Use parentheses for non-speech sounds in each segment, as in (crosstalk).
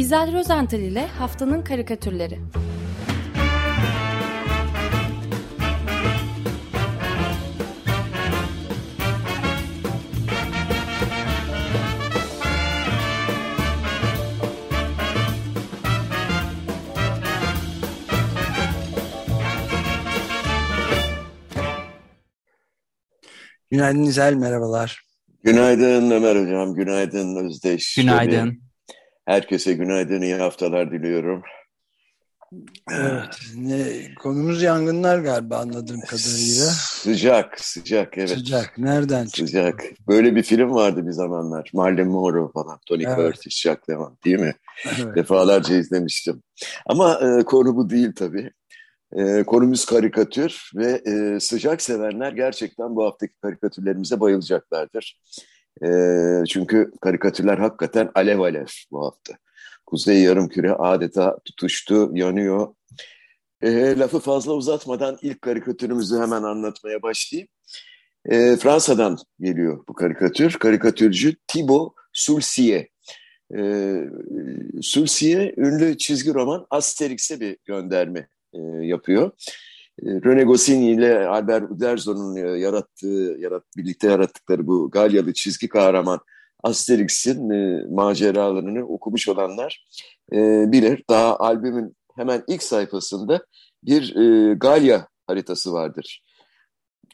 İzel Rozental ile Haftanın Karikatürleri Günaydın İzel, merhabalar. Günaydın Ömer Hocam, günaydın Özdeş. Günaydın. Herkese günaydın, iyi haftalar diliyorum. Evet, ne, konumuz yangınlar galiba anladığım kadarıyla. Sıcak, sıcak evet. Sıcak, nereden çıktı? Sıcak. Böyle bir film vardı bir zamanlar. Marlon Monroe falan, Tony Evet. Curtis, Jack Lemmon değil mi? Evet. Defalarca izlemiştim. Ama e, konu bu değil tabii. E, konumuz karikatür ve e, sıcak sevenler gerçekten bu haftaki karikatürlerimize bayılacaklardır. E, çünkü karikatürler hakikaten alev alev bu hafta. Kuzey Yarımküre adeta tutuştu, yanıyor. E, lafı fazla uzatmadan ilk karikatürümüzü hemen anlatmaya başlayayım. E, Fransa'dan geliyor bu karikatür. Karikatürcü Thibaut Sulcier. E, Sulcier ünlü çizgi roman Asterix'e bir gönderme e, yapıyor. E, René Goscinny ile Albert Uderzo'nun e, yarattığı, yarat, birlikte yarattıkları bu Galyalı çizgi kahraman Asterix'in e, maceralarını okumuş olanlar e, bilir. Daha albümün hemen ilk sayfasında bir e, Galya haritası vardır.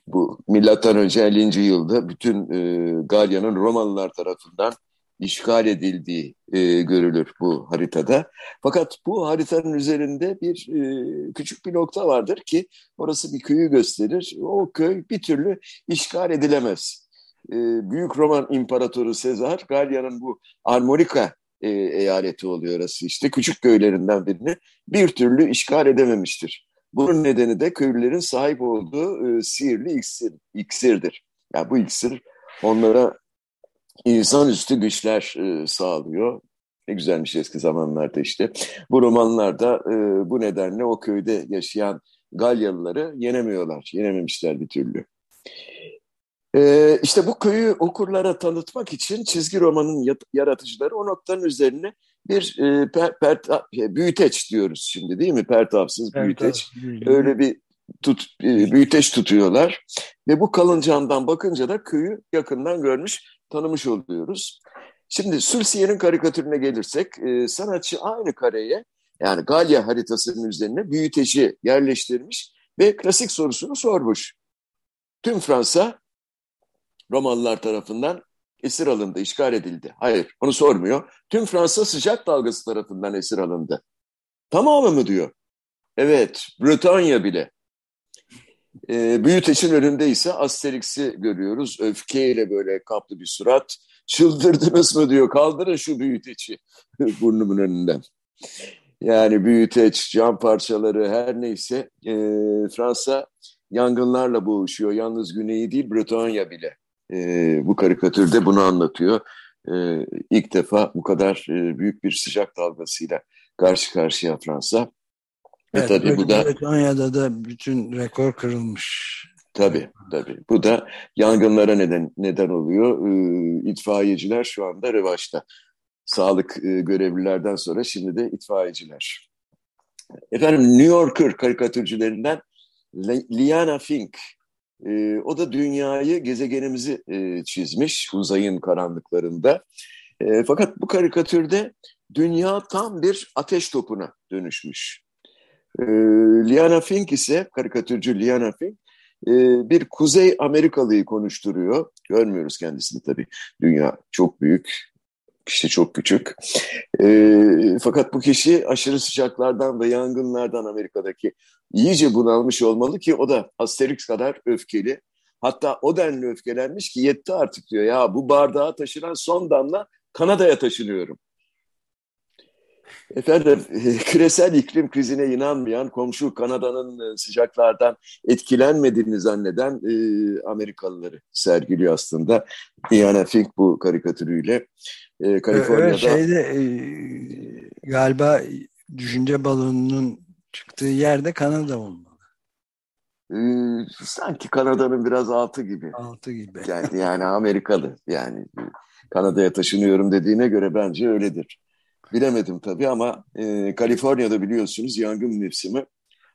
Bu milattan önce 50. yılda bütün e, Galya'nın Romalılar tarafından işgal edildiği e, görülür bu haritada. Fakat bu haritanın üzerinde bir e, küçük bir nokta vardır ki orası bir köyü gösterir. O köy bir türlü işgal edilemez. E, Büyük Roman İmparatoru Sezar Galya'nın bu Armorica e, eyaleti oluyor orası işte küçük köylerinden birini bir türlü işgal edememiştir. Bunun nedeni de köylülerin sahip olduğu e, sihirli iksir, iksirdir. Yani bu iksir onlara insanüstü güçler e, sağlıyor. Ne güzelmiş eski zamanlarda işte. Bu romanlarda e, bu nedenle o köyde yaşayan Galyalıları yenemiyorlar. Yenememişler bir türlü. E, işte bu köyü okurlara tanıtmak için çizgi romanın yaratıcıları o noktanın üzerine bir e, per, per, büyüteç diyoruz şimdi değil mi? Pertapsız büyüteç. Öyle bir tut, e, büyüteç tutuyorlar. Ve bu kalın camdan bakınca da köyü yakından görmüş, tanımış oluyoruz. Şimdi Sülsiye'nin karikatürüne gelirsek, e, sanatçı aynı kareye yani Galya haritasının üzerine büyüteci yerleştirmiş ve klasik sorusunu sormuş. Tüm Fransa Romalılar tarafından esir alındı, işgal edildi. Hayır, onu sormuyor. Tüm Fransa sıcak dalgası tarafından esir alındı. Tamamı mı diyor? Evet, Britanya bile. E, büyüteçin önünde ise Asterix'i görüyoruz. Öfkeyle böyle kaplı bir surat. Çıldırdınız mı diyor. Kaldırın şu büyüteci (laughs) burnumun önünden. Yani büyüteç, cam parçaları her neyse e, Fransa yangınlarla boğuşuyor. Yalnız güneyi değil Britanya bile. E, bu karikatürde bunu anlatıyor. E, ilk defa bu kadar e, büyük bir sıcak dalgasıyla karşı karşıya Fransa. Evet, e tabii bu da Britanya'da da bütün rekor kırılmış. Tabii tabii. Bu da yangınlara neden neden oluyor. Ee, itfaiyeciler şu anda revaçta. Sağlık e, görevlilerden sonra şimdi de itfaiyeciler. Efendim New Yorker karikatürcülerinden Le- Liana Fink. Ee, o da dünyayı, gezegenimizi e, çizmiş uzayın karanlıklarında. E, fakat bu karikatürde dünya tam bir ateş topuna dönüşmüş. E, Liana Fink ise, karikatürcü Liana Fink, e, bir Kuzey Amerikalıyı konuşturuyor. Görmüyoruz kendisini tabii. Dünya çok büyük, kişi çok küçük. E, fakat bu kişi aşırı sıcaklardan ve yangınlardan Amerika'daki iyice bunalmış olmalı ki o da Asterix kadar öfkeli. Hatta o denli öfkelenmiş ki yetti artık diyor. Ya bu bardağa taşınan son damla Kanada'ya taşınıyorum. Efendim (laughs) küresel iklim krizine inanmayan komşu Kanada'nın e, sıcaklardan etkilenmediğini zanneden e, Amerikalıları sergiliyor aslında. Diana Fink bu karikatürüyle e, Kaliforniya'da. Şeyde, e, galiba düşünce balonunun çıktığı yerde Kanada olmalı. E, sanki Kanada'nın biraz altı gibi. Altı gibi. Yani, yani Amerikalı yani Kanada'ya taşınıyorum dediğine göre bence öyledir. Bilemedim tabii ama e, Kaliforniya'da biliyorsunuz yangın mevsimi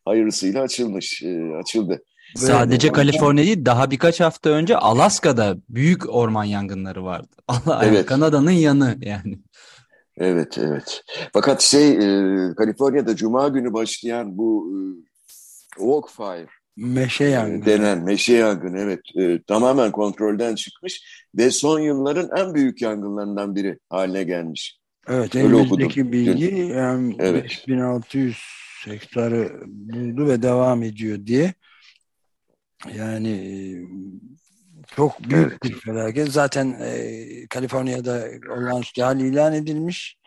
hayırlısıyla açılmış, e, açıldı. Sadece Böyle, Kaliforniya değil daha birkaç hafta önce Alaska'da büyük orman yangınları vardı. (laughs) evet. Kanada'nın yanı yani. Evet, evet. Fakat şey, e, Kaliforniya'da Cuma günü başlayan bu e, Walkfire Meşe yangını. Denen meşe yangını evet e, tamamen kontrolden çıkmış ve son yılların en büyük yangınlarından biri haline gelmiş. Evet elimizdeki bilgi yani evet. 5600 hektarı buldu ve devam ediyor diye. Yani e, çok büyük evet. bir felaket. Zaten e, Kaliforniya'da olağanüstü hal ilan edilmiş.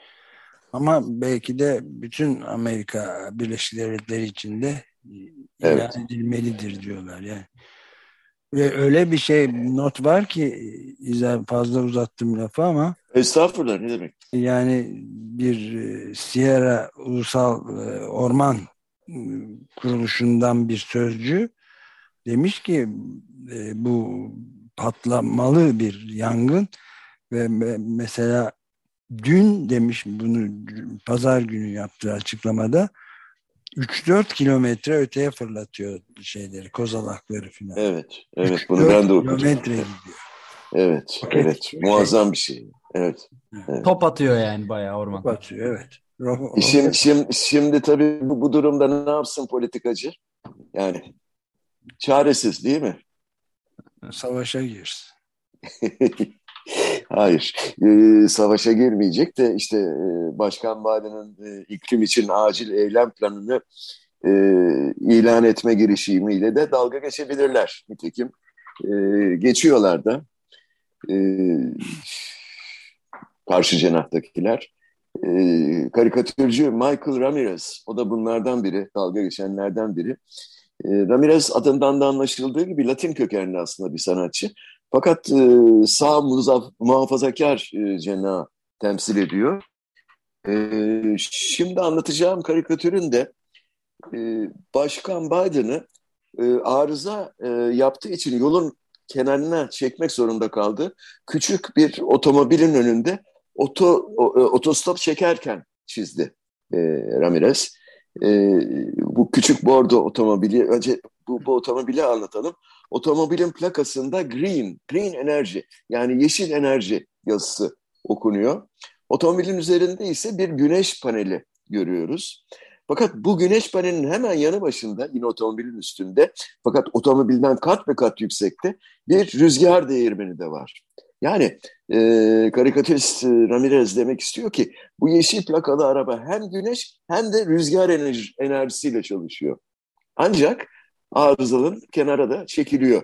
Ama belki de bütün Amerika Birleşik Devletleri içinde ilan evet. edilmelidir diyorlar yani. Ve öyle bir şey not var ki fazla uzattım lafı ama Estağfurullah ne demek? Yani bir e, Sierra Ulusal e, Orman e, Kuruluşu'ndan bir sözcü demiş ki bu patlamalı bir yangın ve mesela dün demiş bunu pazar günü yaptığı açıklamada 3-4 kilometre öteye fırlatıyor şeyleri, kozalakları falan. Evet, evet bunu ben de okudum. kilometre gidiyor. Evet, evet. Muazzam bir şey. Evet. evet. Top atıyor yani bayağı orman. Top atıyor, evet. Şimdi, şimdi, şimdi tabii bu, bu durumda ne yapsın politikacı? Yani çaresiz değil mi? Savaşa girsin. (laughs) Hayır, ee, savaşa girmeyecek de işte e, Başkan Biden'ın e, iklim için acil eylem planını e, ilan etme girişimiyle de dalga geçebilirler. Nitekim e, geçiyorlar da e, karşı cenahtakiler. E, karikatürcü Michael Ramirez, o da bunlardan biri, dalga geçenlerden biri. E, Ramirez adından da anlaşıldığı gibi Latin kökenli aslında bir sanatçı. Fakat e, sağ muzaf, muhafazakar e, cenahı temsil ediyor. E, şimdi anlatacağım karikatürün de e, Başkan Biden'ı e, arıza e, yaptığı için yolun kenarına çekmek zorunda kaldı. Küçük bir otomobilin önünde oto, e, otostop çekerken çizdi e, Ramirez. E, bu küçük bordo otomobili, önce bu, bu otomobili anlatalım. Otomobilin plakasında green, green enerji yani yeşil enerji yazısı okunuyor. Otomobilin üzerinde ise bir güneş paneli görüyoruz. Fakat bu güneş panelinin hemen yanı başında yine otomobilin üstünde fakat otomobilden kat ve kat yüksekte bir rüzgar değirmeni de var. Yani e, karikatürist Ramirez demek istiyor ki bu yeşil plakalı araba hem güneş hem de rüzgar enerji, enerjisiyle çalışıyor. Ancak arızaların kenara da çekiliyor.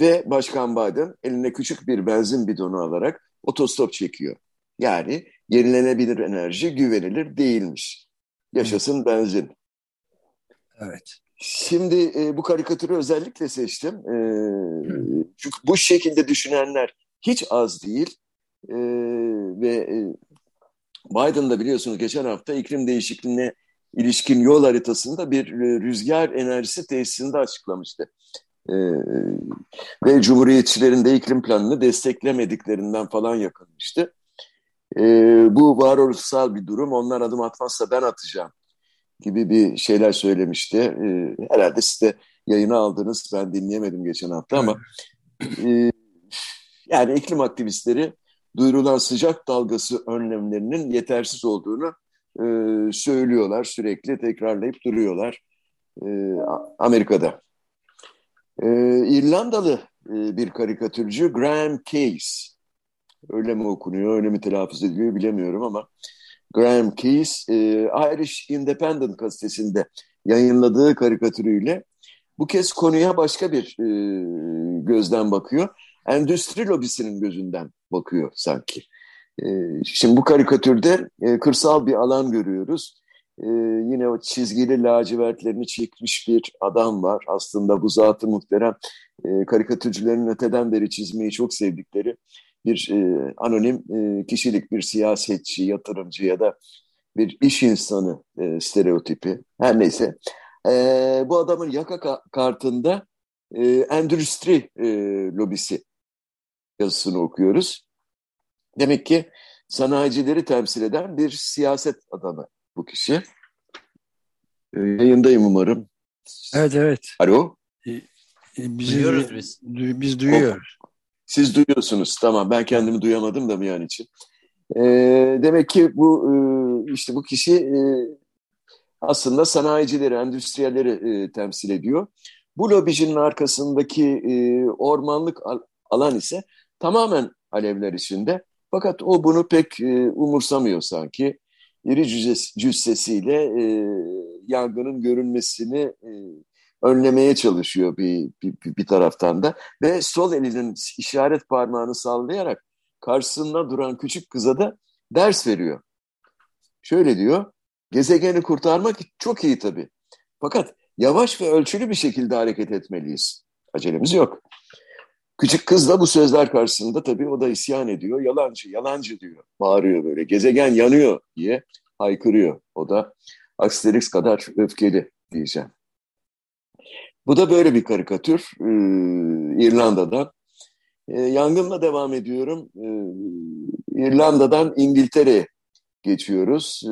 Ve Başkan Biden eline küçük bir benzin bidonu alarak otostop çekiyor. Yani yenilenebilir enerji güvenilir değilmiş. Yaşasın benzin. Evet. Şimdi e, bu karikatürü özellikle seçtim. E, çünkü bu şekilde düşünenler hiç az değil. E, ve e, Biden da biliyorsunuz geçen hafta iklim değişikliğine ilişkin yol haritasında bir e, rüzgar enerjisi tesisinde açıklamıştı. E, ve Cumhuriyetçilerin de iklim planını desteklemediklerinden falan yakınmıştı. E, bu varoluşsal bir durum. Onlar adım atmazsa ben atacağım gibi bir şeyler söylemişti. E, herhalde siz de yayını aldınız. Ben dinleyemedim geçen hafta ama e, yani iklim aktivistleri duyurulan sıcak dalgası önlemlerinin yetersiz olduğunu e, söylüyorlar. Sürekli tekrarlayıp duruyorlar e, Amerika'da. E, İrlandalı e, bir karikatürcü Graham Case öyle mi okunuyor, öyle mi telaffuz ediliyor bilemiyorum ama Graham Keyes e, Irish Independent gazetesinde yayınladığı karikatürüyle bu kez konuya başka bir e, gözden bakıyor. Endüstri lobisinin gözünden bakıyor sanki. E, şimdi bu karikatürde e, kırsal bir alan görüyoruz. E, yine o çizgili lacivertlerini çekmiş bir adam var. Aslında bu zatı muhterem e, karikatürcülerin öteden beri çizmeyi çok sevdikleri bir e, anonim kişilik, bir siyasetçi, yatırımcı ya da bir iş insanı stereotipi. Her neyse. E, bu adamın yaka ka kartında endüstri lobisi yazısını okuyoruz. Demek ki sanayicileri temsil eden bir siyaset adamı bu kişi. Ee, yayındayım umarım. Evet evet. Alo. Bizi duyuyoruz biz. Biz duyuyoruz. Siz duyuyorsunuz. Tamam ben kendimi duyamadım da bir an için. E, demek ki bu e, işte bu kişi e, aslında sanayicileri, endüstriyelleri e, temsil ediyor. Bu lobicinin arkasındaki e, ormanlık alan ise tamamen alevler içinde. Fakat o bunu pek e, umursamıyor sanki. İri cüssesiyle e, yangının görünmesini e, önlemeye çalışıyor bir, bir, bir taraftan da. Ve sol elinin işaret parmağını sallayarak karşısında duran küçük kıza da ders veriyor. Şöyle diyor, gezegeni kurtarmak çok iyi tabii. Fakat yavaş ve ölçülü bir şekilde hareket etmeliyiz. Acelemiz yok. Küçük kız da bu sözler karşısında tabii o da isyan ediyor. Yalancı, yalancı diyor. Bağırıyor böyle. Gezegen yanıyor diye haykırıyor. O da Asterix kadar öfkeli diyeceğim. Bu da böyle bir karikatür ee, İrlanda'dan. Ee, yangınla devam ediyorum. Ee, İrlanda'dan İngiltere'ye geçiyoruz. Ee,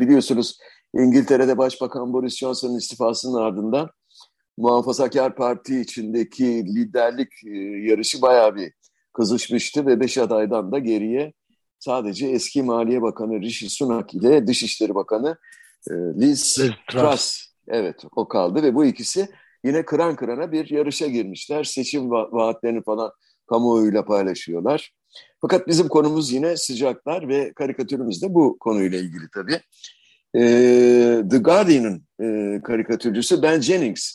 biliyorsunuz İngiltere'de Başbakan Boris Johnson'ın istifasının ardından Muhafazakar Parti içindeki liderlik e, yarışı bayağı bir kızışmıştı ve beş adaydan da geriye sadece eski Maliye Bakanı Rishi Sunak ile Dışişleri Bakanı e, Liz Truss evet o kaldı ve bu ikisi yine kıran kırana bir yarışa girmişler. Seçim va vaatlerini falan kamuoyuyla paylaşıyorlar. Fakat bizim konumuz yine sıcaklar ve karikatürümüz de bu konuyla ilgili tabii. Ee, The Guardian'ın e, karikatürcüsü Ben Jennings.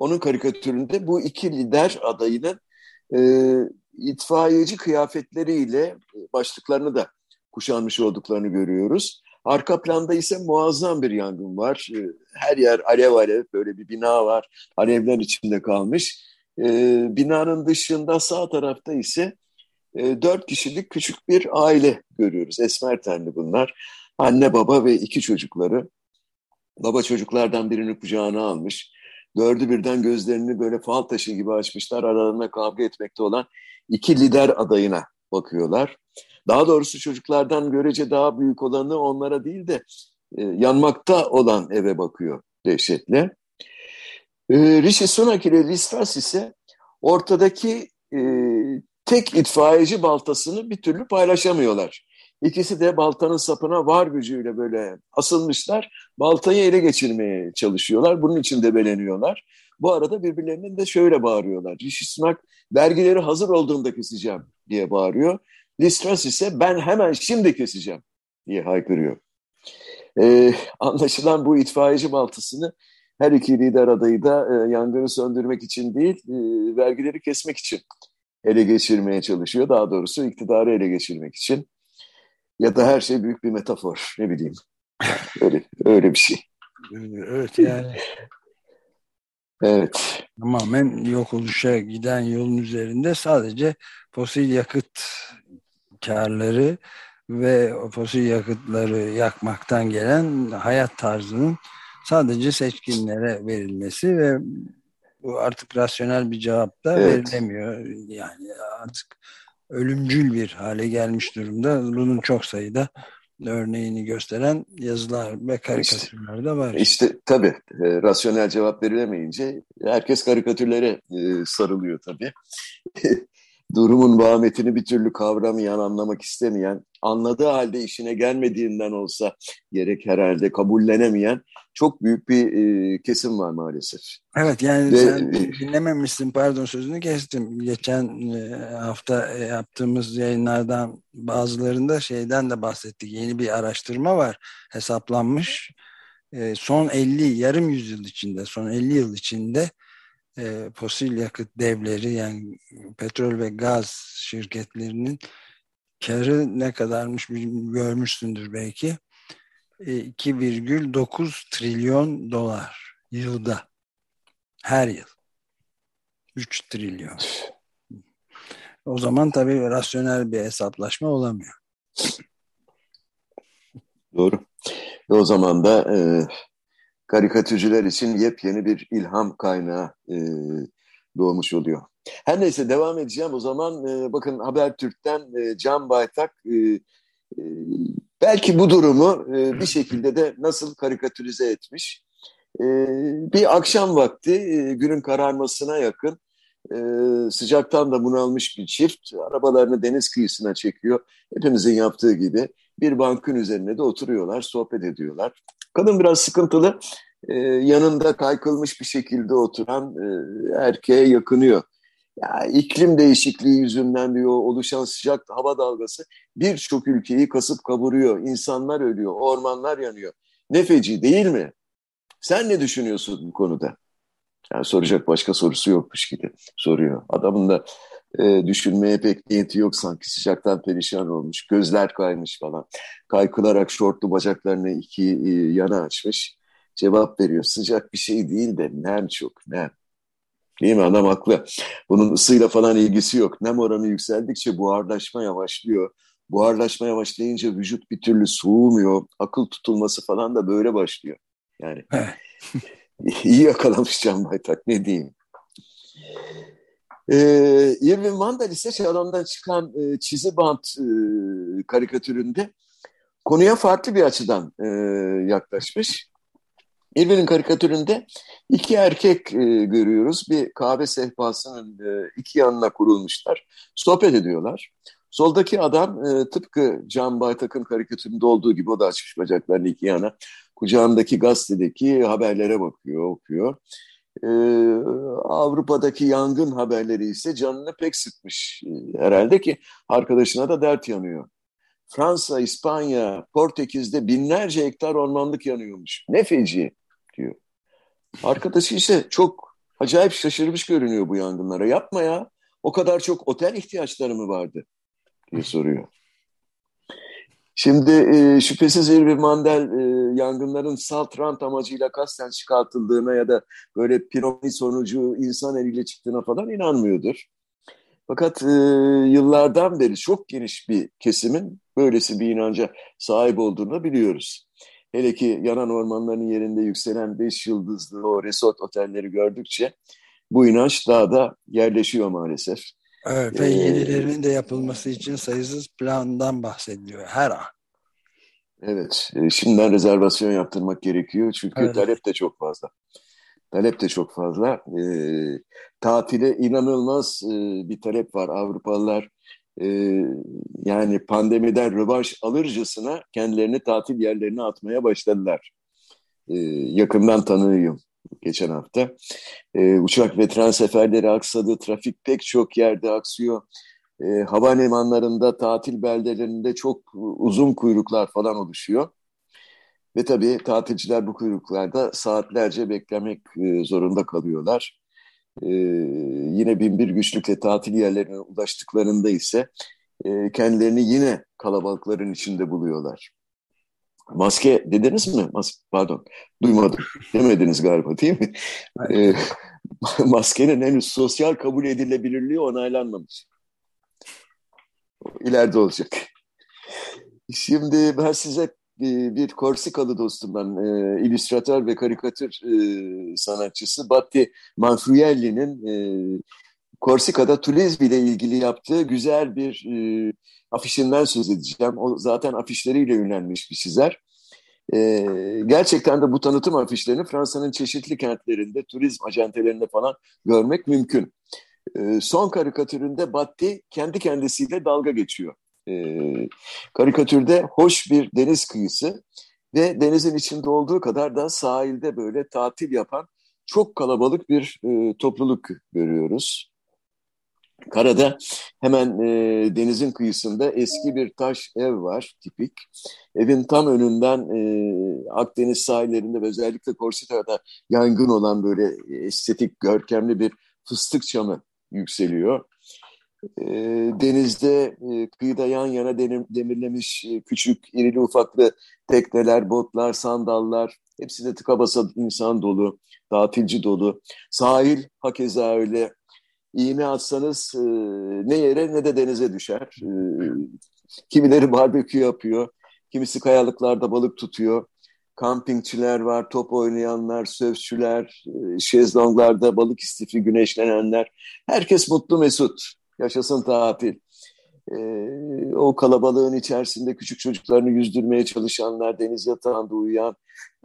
Onun karikatüründe bu iki lider adayının e, itfaiyeci kıyafetleriyle başlıklarını da kuşanmış olduklarını görüyoruz. Arka planda ise muazzam bir yangın var. Ee, her yer alev alev böyle bir bina var. Alevler içinde kalmış. Ee, binanın dışında sağ tarafta ise e, dört kişilik küçük bir aile görüyoruz. Esmer tenli bunlar. Anne baba ve iki çocukları. Baba çocuklardan birini kucağına almış. Dördü birden gözlerini böyle fal taşı gibi açmışlar. Aralarında kavga etmekte olan iki lider adayına bakıyorlar. Daha doğrusu çocuklardan görece daha büyük olanı onlara değil de e, yanmakta olan eve bakıyor dehşetle. E, Rishi Sunak ile Liz ise ortadaki e, tek itfaiyeci baltasını bir türlü paylaşamıyorlar. İkisi de baltanın sapına var gücüyle böyle asılmışlar. Baltayı ele geçirmeye çalışıyorlar. Bunun için debeleniyorlar. Bu arada birbirlerinin de şöyle bağırıyorlar. Rishi Sunak vergileri hazır olduğunda keseceğim diye bağırıyor. Liz ise ben hemen şimdi keseceğim diye haykırıyor. Ee, anlaşılan bu itfaiyeci baltasını her iki lider adayı da e, yangını söndürmek için değil, e, vergileri kesmek için ele geçirmeye çalışıyor. Daha doğrusu iktidarı ele geçirmek için. Ya da her şey büyük bir metafor, ne bileyim. Öyle, öyle bir şey. Evet yani. evet. Tamamen yok oluşa giden yolun üzerinde sadece fosil yakıt karları ve fosil yakıtları yakmaktan gelen hayat tarzının sadece seçkinlere verilmesi ve bu artık rasyonel bir cevap da evet. verilemiyor. Yani artık ölümcül bir hale gelmiş durumda. Bunun çok sayıda örneğini gösteren yazılar ve karikatürler de var. İşte tabii e, rasyonel cevap verilemeyince herkes karikatürlere e, sarılıyor tabii. (laughs) durumun vahametini bir türlü kavramayan, anlamak istemeyen, anladığı halde işine gelmediğinden olsa gerek herhalde kabullenemeyen çok büyük bir e, kesim var maalesef. Evet yani Ve, sen dinlememişsin pardon sözünü kestim. Geçen e, hafta e, yaptığımız yayınlardan bazılarında şeyden de bahsettik. Yeni bir araştırma var hesaplanmış. E, son 50 yarım yüzyıl içinde son 50 yıl içinde e, fosil yakıt devleri yani petrol ve gaz şirketlerinin karı ne kadarmış görmüşsündür belki. E, 2,9 trilyon dolar yılda. Her yıl. 3 trilyon. O zaman tabii rasyonel bir hesaplaşma olamıyor. Doğru. Ve o zaman da e, karikatürcüler için yepyeni bir ilham kaynağı e, doğmuş oluyor. Her neyse devam edeceğim. O zaman e, bakın Habertürk'ten e, Can Baytak e, E, belki bu durumu e, bir şekilde de nasıl karikatürize etmiş. E, bir akşam vakti e, günün kararmasına yakın e, sıcaktan da bunalmış bir çift arabalarını deniz kıyısına çekiyor. Hepimizin yaptığı gibi bir bankın üzerine de oturuyorlar, sohbet ediyorlar. Kadın biraz sıkıntılı, e, yanında kaykılmış bir şekilde oturan e, erkeğe yakınıyor. Ya, iklim değişikliği yüzünden diyor oluşan sıcak hava dalgası birçok ülkeyi kasıp kavuruyor. İnsanlar ölüyor, ormanlar yanıyor. Ne feci değil mi? Sen ne düşünüyorsun bu konuda? Yani soracak başka sorusu yokmuş gibi soruyor. Adamın da e, düşünmeye pek niyeti yok sanki sıcaktan perişan olmuş. Gözler kaymış falan. Kaykılarak şortlu bacaklarını iki e, yana açmış. Cevap veriyor. Sıcak bir şey değil de nem çok nem. Değil mi? Adam haklı. Bunun ısıyla falan ilgisi yok. Nem oranı yükseldikçe buharlaşma yavaşlıyor. Buharlaşma yavaşlayınca vücut bir türlü soğumuyor. Akıl tutulması falan da böyle başlıyor. Yani (laughs) iyi yakalamış Can Baytak ne diyeyim. Ee, Irving Vandal ise Şalon'dan çıkan e, çizi bant e, karikatüründe konuya farklı bir açıdan e, yaklaşmış. Irving'in karikatüründe iki erkek e, görüyoruz. Bir kahve sehpasının e, iki yanına kurulmuşlar. Sohbet ediyorlar. Soldaki adam e, tıpkı Can Baytak'ın karikatüründe olduğu gibi o da açmış bacaklarını iki yana. Kucağındaki gazetedeki haberlere bakıyor, okuyor. Ee, Avrupa'daki yangın haberleri ise canını pek sıkmış ee, herhalde ki arkadaşına da dert yanıyor. Fransa, İspanya, Portekiz'de binlerce hektar ormanlık yanıyormuş. Ne feci diyor. Arkadaşı ise çok acayip şaşırmış görünüyor bu yangınlara. Yapma ya o kadar çok otel ihtiyaçları mı vardı diye soruyor. Şimdi e, şüphesiz Irving Mandel e, yangınların salt rant amacıyla kasten çıkartıldığına ya da böyle piramit sonucu insan eliyle çıktığına falan inanmıyordur. Fakat e, yıllardan beri çok geniş bir kesimin böylesi bir inanca sahip olduğunu biliyoruz. Hele ki yanan ormanların yerinde yükselen beş yıldızlı o resort otelleri gördükçe bu inanç daha da yerleşiyor maalesef. Evet ve ee, yenilerinin de yapılması için sayısız plandan bahsediliyor her an. Evet, e, şimdiden rezervasyon yaptırmak gerekiyor çünkü evet. talep de çok fazla. Talep de çok fazla. E, tatile inanılmaz e, bir talep var. Avrupalılar e, yani pandemiden rövanş alırcasına kendilerini tatil yerlerine atmaya başladılar. E, yakından tanıyorum geçen hafta. E, uçak ve tren seferleri aksadı, trafik pek çok yerde aksıyor. E, havalimanlarında, tatil beldelerinde çok uzun kuyruklar falan oluşuyor. Ve tabii tatilciler bu kuyruklarda saatlerce beklemek e, zorunda kalıyorlar. E, yine binbir güçlükle tatil yerlerine ulaştıklarında ise e, kendilerini yine kalabalıkların içinde buluyorlar. Maske dediniz mi? Mas Pardon, duymadım. Demediniz galiba değil mi? E, (laughs) maskenin henüz sosyal kabul edilebilirliği onaylanmamış. İleride olacak. Şimdi ben size e, bir Korsikalı dostumdan, e, illüstratör ve karikatür e, sanatçısı Batti Manfruelli'nin e, Korsika'da turizm ile ilgili yaptığı güzel bir e, afişinden söz edeceğim. O zaten afişleriyle ünlenmiş bir çizer. E, gerçekten de bu tanıtım afişlerini Fransa'nın çeşitli kentlerinde, turizm acentelerinde falan görmek mümkün. E, son karikatüründe Batti kendi kendisiyle dalga geçiyor. E, karikatürde hoş bir deniz kıyısı ve denizin içinde olduğu kadar da sahilde böyle tatil yapan çok kalabalık bir e, topluluk görüyoruz. Karada hemen e, denizin kıyısında eski bir taş ev var tipik. Evin tam önünden e, Akdeniz sahillerinde ve özellikle Korsika'da yangın olan böyle estetik, görkemli bir fıstık çamı yükseliyor. E, denizde e, kıyıda yan yana demir, demirlemiş e, küçük, irili ufaklı tekneler, botlar, sandallar hepsi de tıka basa insan dolu, tatilci dolu. Sahil hakeza öyle iğne atsanız e, ne yere ne de denize düşer. E, kimileri barbekü yapıyor, kimisi kayalıklarda balık tutuyor. Kampingçiler var, top oynayanlar, sözçüler, e, şezlonglarda balık istifi güneşlenenler. Herkes mutlu mesut. Yaşasın tatil. e, o kalabalığın içerisinde küçük çocuklarını yüzdürmeye çalışanlar, deniz yatağında uyuyan.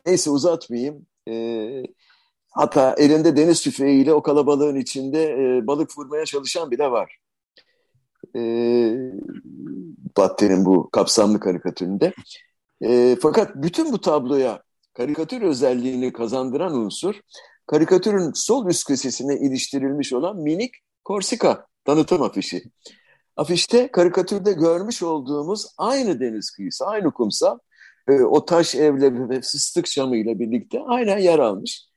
Neyse uzatmayayım. E, hatta elinde deniz tüfeğiyle o kalabalığın içinde e, balık vurmaya çalışan bile var. E, Batten'in bu kapsamlı karikatüründe. E, fakat bütün bu tabloya karikatür özelliğini kazandıran unsur, karikatürün sol üst köşesine iliştirilmiş olan minik Korsika tanıtım afişi. Afişte karikatürde görmüş olduğumuz aynı deniz kıyısı, aynı kumsal, e, o taş evleri ve fıstık şamı ile birlikte aynen yer almış.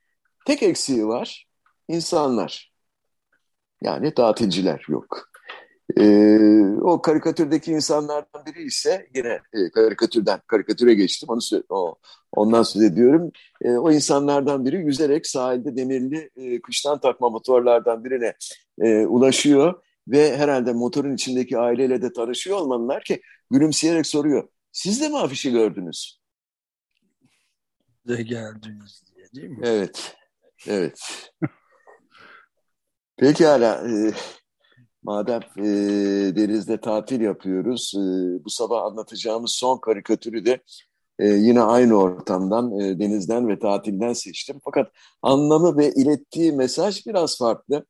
Tek eksiği var, insanlar. Yani tatilciler yok. E, o karikatürdeki insanlardan biri ise yine e, karikatürden, karikatüre geçtim, onu o, ondan söz ediyorum. E, o insanlardan biri yüzerek sahilde demirli e, kıştan takma motorlardan birine e, ulaşıyor ve herhalde motorun içindeki aileyle de tanışıyor olmalılar ki gülümseyerek soruyor. Siz de mi afişi gördünüz? De geldiniz diye değil mi? Evet. Evet. Pekala. E, madem e, denizde tatil yapıyoruz, e, bu sabah anlatacağımız son karikatürü de e, yine aynı ortamdan, e, denizden ve tatilden seçtim. Fakat anlamı ve ilettiği mesaj biraz farklı.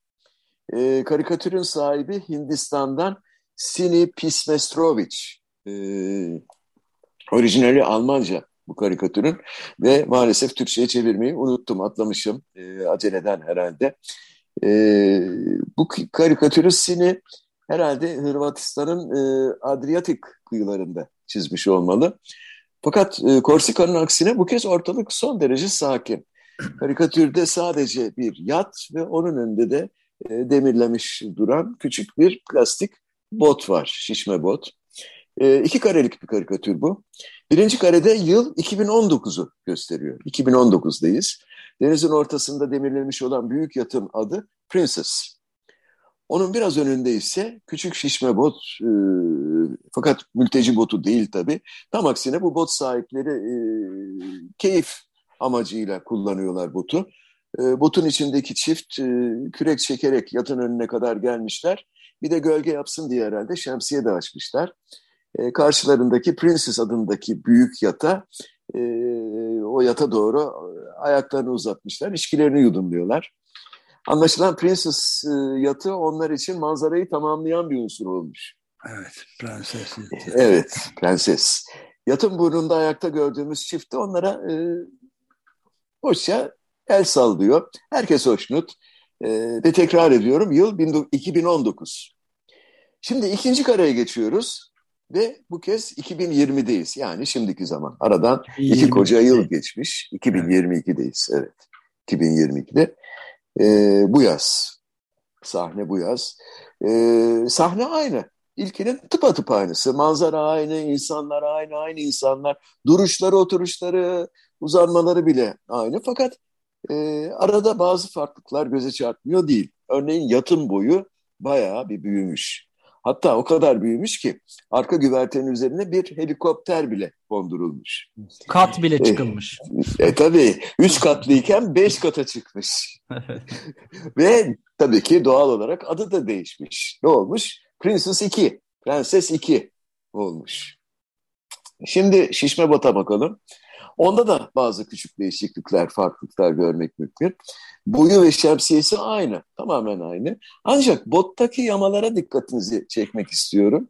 E, karikatürün sahibi Hindistan'dan Sini Pismestrovic. E, orijinali Almanca bu karikatürün ve maalesef Türkçe'ye çevirmeyi unuttum, atlamışım e, aceleden herhalde. E, bu karikatürü Sini herhalde Hırvatistan'ın e, Adriyatik kıyılarında çizmiş olmalı. Fakat e, Korsika'nın aksine bu kez ortalık son derece sakin. Karikatürde sadece bir yat ve onun önünde de e, demirlemiş duran küçük bir plastik bot var, şişme bot. E, iki karelik bir karikatür bu. Birinci karede yıl 2019'u gösteriyor. 2019'dayız. Denizin ortasında demirlenmiş olan büyük yatın adı Princess. Onun biraz önünde ise küçük şişme bot, e, fakat mülteci botu değil tabii. Tam aksine bu bot sahipleri e, keyif amacıyla kullanıyorlar botu. E, botun içindeki çift e, kürek çekerek yatın önüne kadar gelmişler. Bir de gölge yapsın diye herhalde şemsiye de açmışlar. E, karşılarındaki Princess adındaki büyük yata, e, o yata doğru ayaklarını uzatmışlar, içkilerini yudumluyorlar. Anlaşılan Princess e, yatı onlar için manzarayı tamamlayan bir unsur olmuş. Evet, prenses. Evet, prenses. Yatın burnunda ayakta gördüğümüz çift de onlara e, hoşça el sallıyor. Herkes hoşnut. E, ve tekrar ediyorum yıl 2019. Şimdi ikinci kareye geçiyoruz ve bu kez 2020'deyiz. Yani şimdiki zaman. Aradan 2022. iki koca yıl geçmiş. 2022'deyiz. Evet. 2022'de. E, bu yaz. Sahne bu yaz. E, sahne aynı. İlkinin tıpatıp aynısı. Manzara aynı, insanlar aynı, aynı insanlar. Duruşları, oturuşları, uzanmaları bile aynı. Fakat e, arada bazı farklılıklar göze çarpmıyor değil. Örneğin yatın boyu bayağı bir büyümüş. Hatta o kadar büyümüş ki arka güvertenin üzerine bir helikopter bile kondurulmuş. Kat bile çıkılmış. E, e tabii. Üç katlıyken beş kata çıkmış. (laughs) Ve tabii ki doğal olarak adı da değişmiş. Ne olmuş? Princess 2, Prenses 2 olmuş. Şimdi şişme bota bakalım. Onda da bazı küçük değişiklikler, farklılıklar görmek mümkün. Boyu ve şemsiyesi aynı, tamamen aynı. Ancak bottaki yamalara dikkatinizi çekmek istiyorum.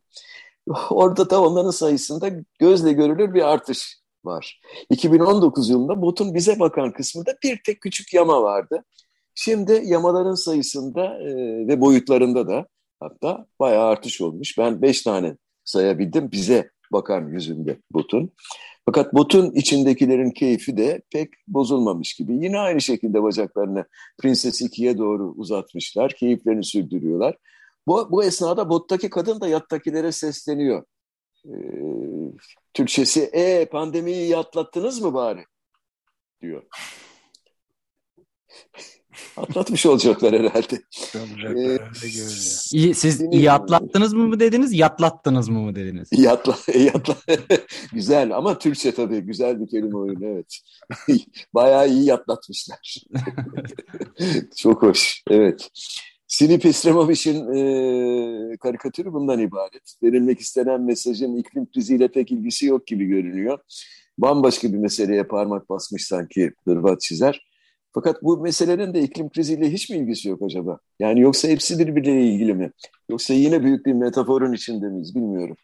Orada da onların sayısında gözle görülür bir artış var. 2019 yılında botun bize bakan kısmında bir tek küçük yama vardı. Şimdi yamaların sayısında e, ve boyutlarında da hatta bayağı artış olmuş. Ben beş tane sayabildim bize bakan yüzünde botun. Fakat botun içindekilerin keyfi de pek bozulmamış gibi. Yine aynı şekilde bacaklarını Prenses 2'ye doğru uzatmışlar. Keyiflerini sürdürüyorlar. Bu, bu esnada bottaki kadın da yattakilere sesleniyor. Ee, Türkçesi, e pandemiyi atlattınız mı bari? diyor. Atlatmış olacaklar herhalde. Olacaklar ee, İyi, siz iyi atlattınız mı mı dediniz, yatlattınız mı mı dediniz? Yatla, (laughs) yatla. güzel ama Türkçe tabii güzel bir kelime oyunu evet. (laughs) Bayağı iyi yatlatmışlar. (laughs) Çok hoş, evet. Sinip İsremoviç'in e, karikatürü bundan ibaret. Verilmek istenen mesajın iklim kriziyle pek ilgisi yok gibi görünüyor. Bambaşka bir meseleye parmak basmış sanki Hırvat çizer. Fakat bu meselenin de iklim kriziyle hiç mi ilgisi yok acaba? Yani yoksa hepsi birbiriyle ilgili mi? Yoksa yine büyük bir metaforun içinde miyiz bilmiyorum.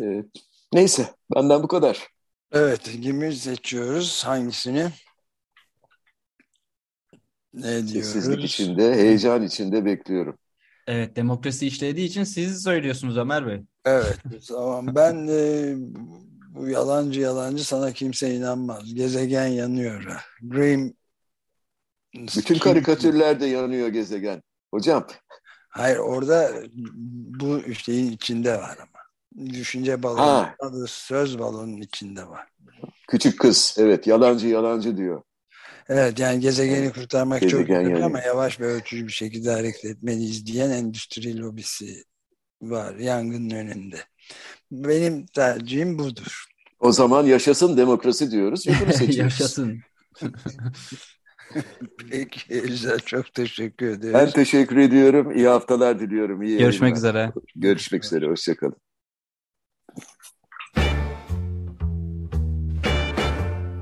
Ee, neyse benden bu kadar. Evet kimi seçiyoruz hangisini? Ne diyoruz? Sessizlik içinde, heyecan içinde bekliyorum. Evet, demokrasi işlediği için siz söylüyorsunuz Ömer Bey. Evet, tamam. Ben e, bu yalancı yalancı sana kimse inanmaz. Gezegen yanıyor. Green bütün karikatürlerde yanıyor gezegen. Hocam. Hayır orada bu şeyin içinde var ama. Düşünce balonu adı söz balonun içinde var. Küçük kız evet yalancı yalancı diyor. Evet yani gezegeni kurtarmak gezegen çok önemli ama yavaş ve ölçülü bir şekilde hareket etmeliyiz diyen endüstri lobisi var yangının önünde. Benim tercihim budur. O zaman yaşasın demokrasi diyoruz (laughs) yaşasın. (laughs) (laughs) Peki güzel çok teşekkür ederim. Ben teşekkür ediyorum. İyi haftalar diliyorum. İyi Görüşmek yayınlar. üzere. Görüşmek üzere. Hoşçakalın.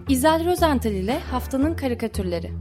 İzel Rozental ile Haftanın Karikatürleri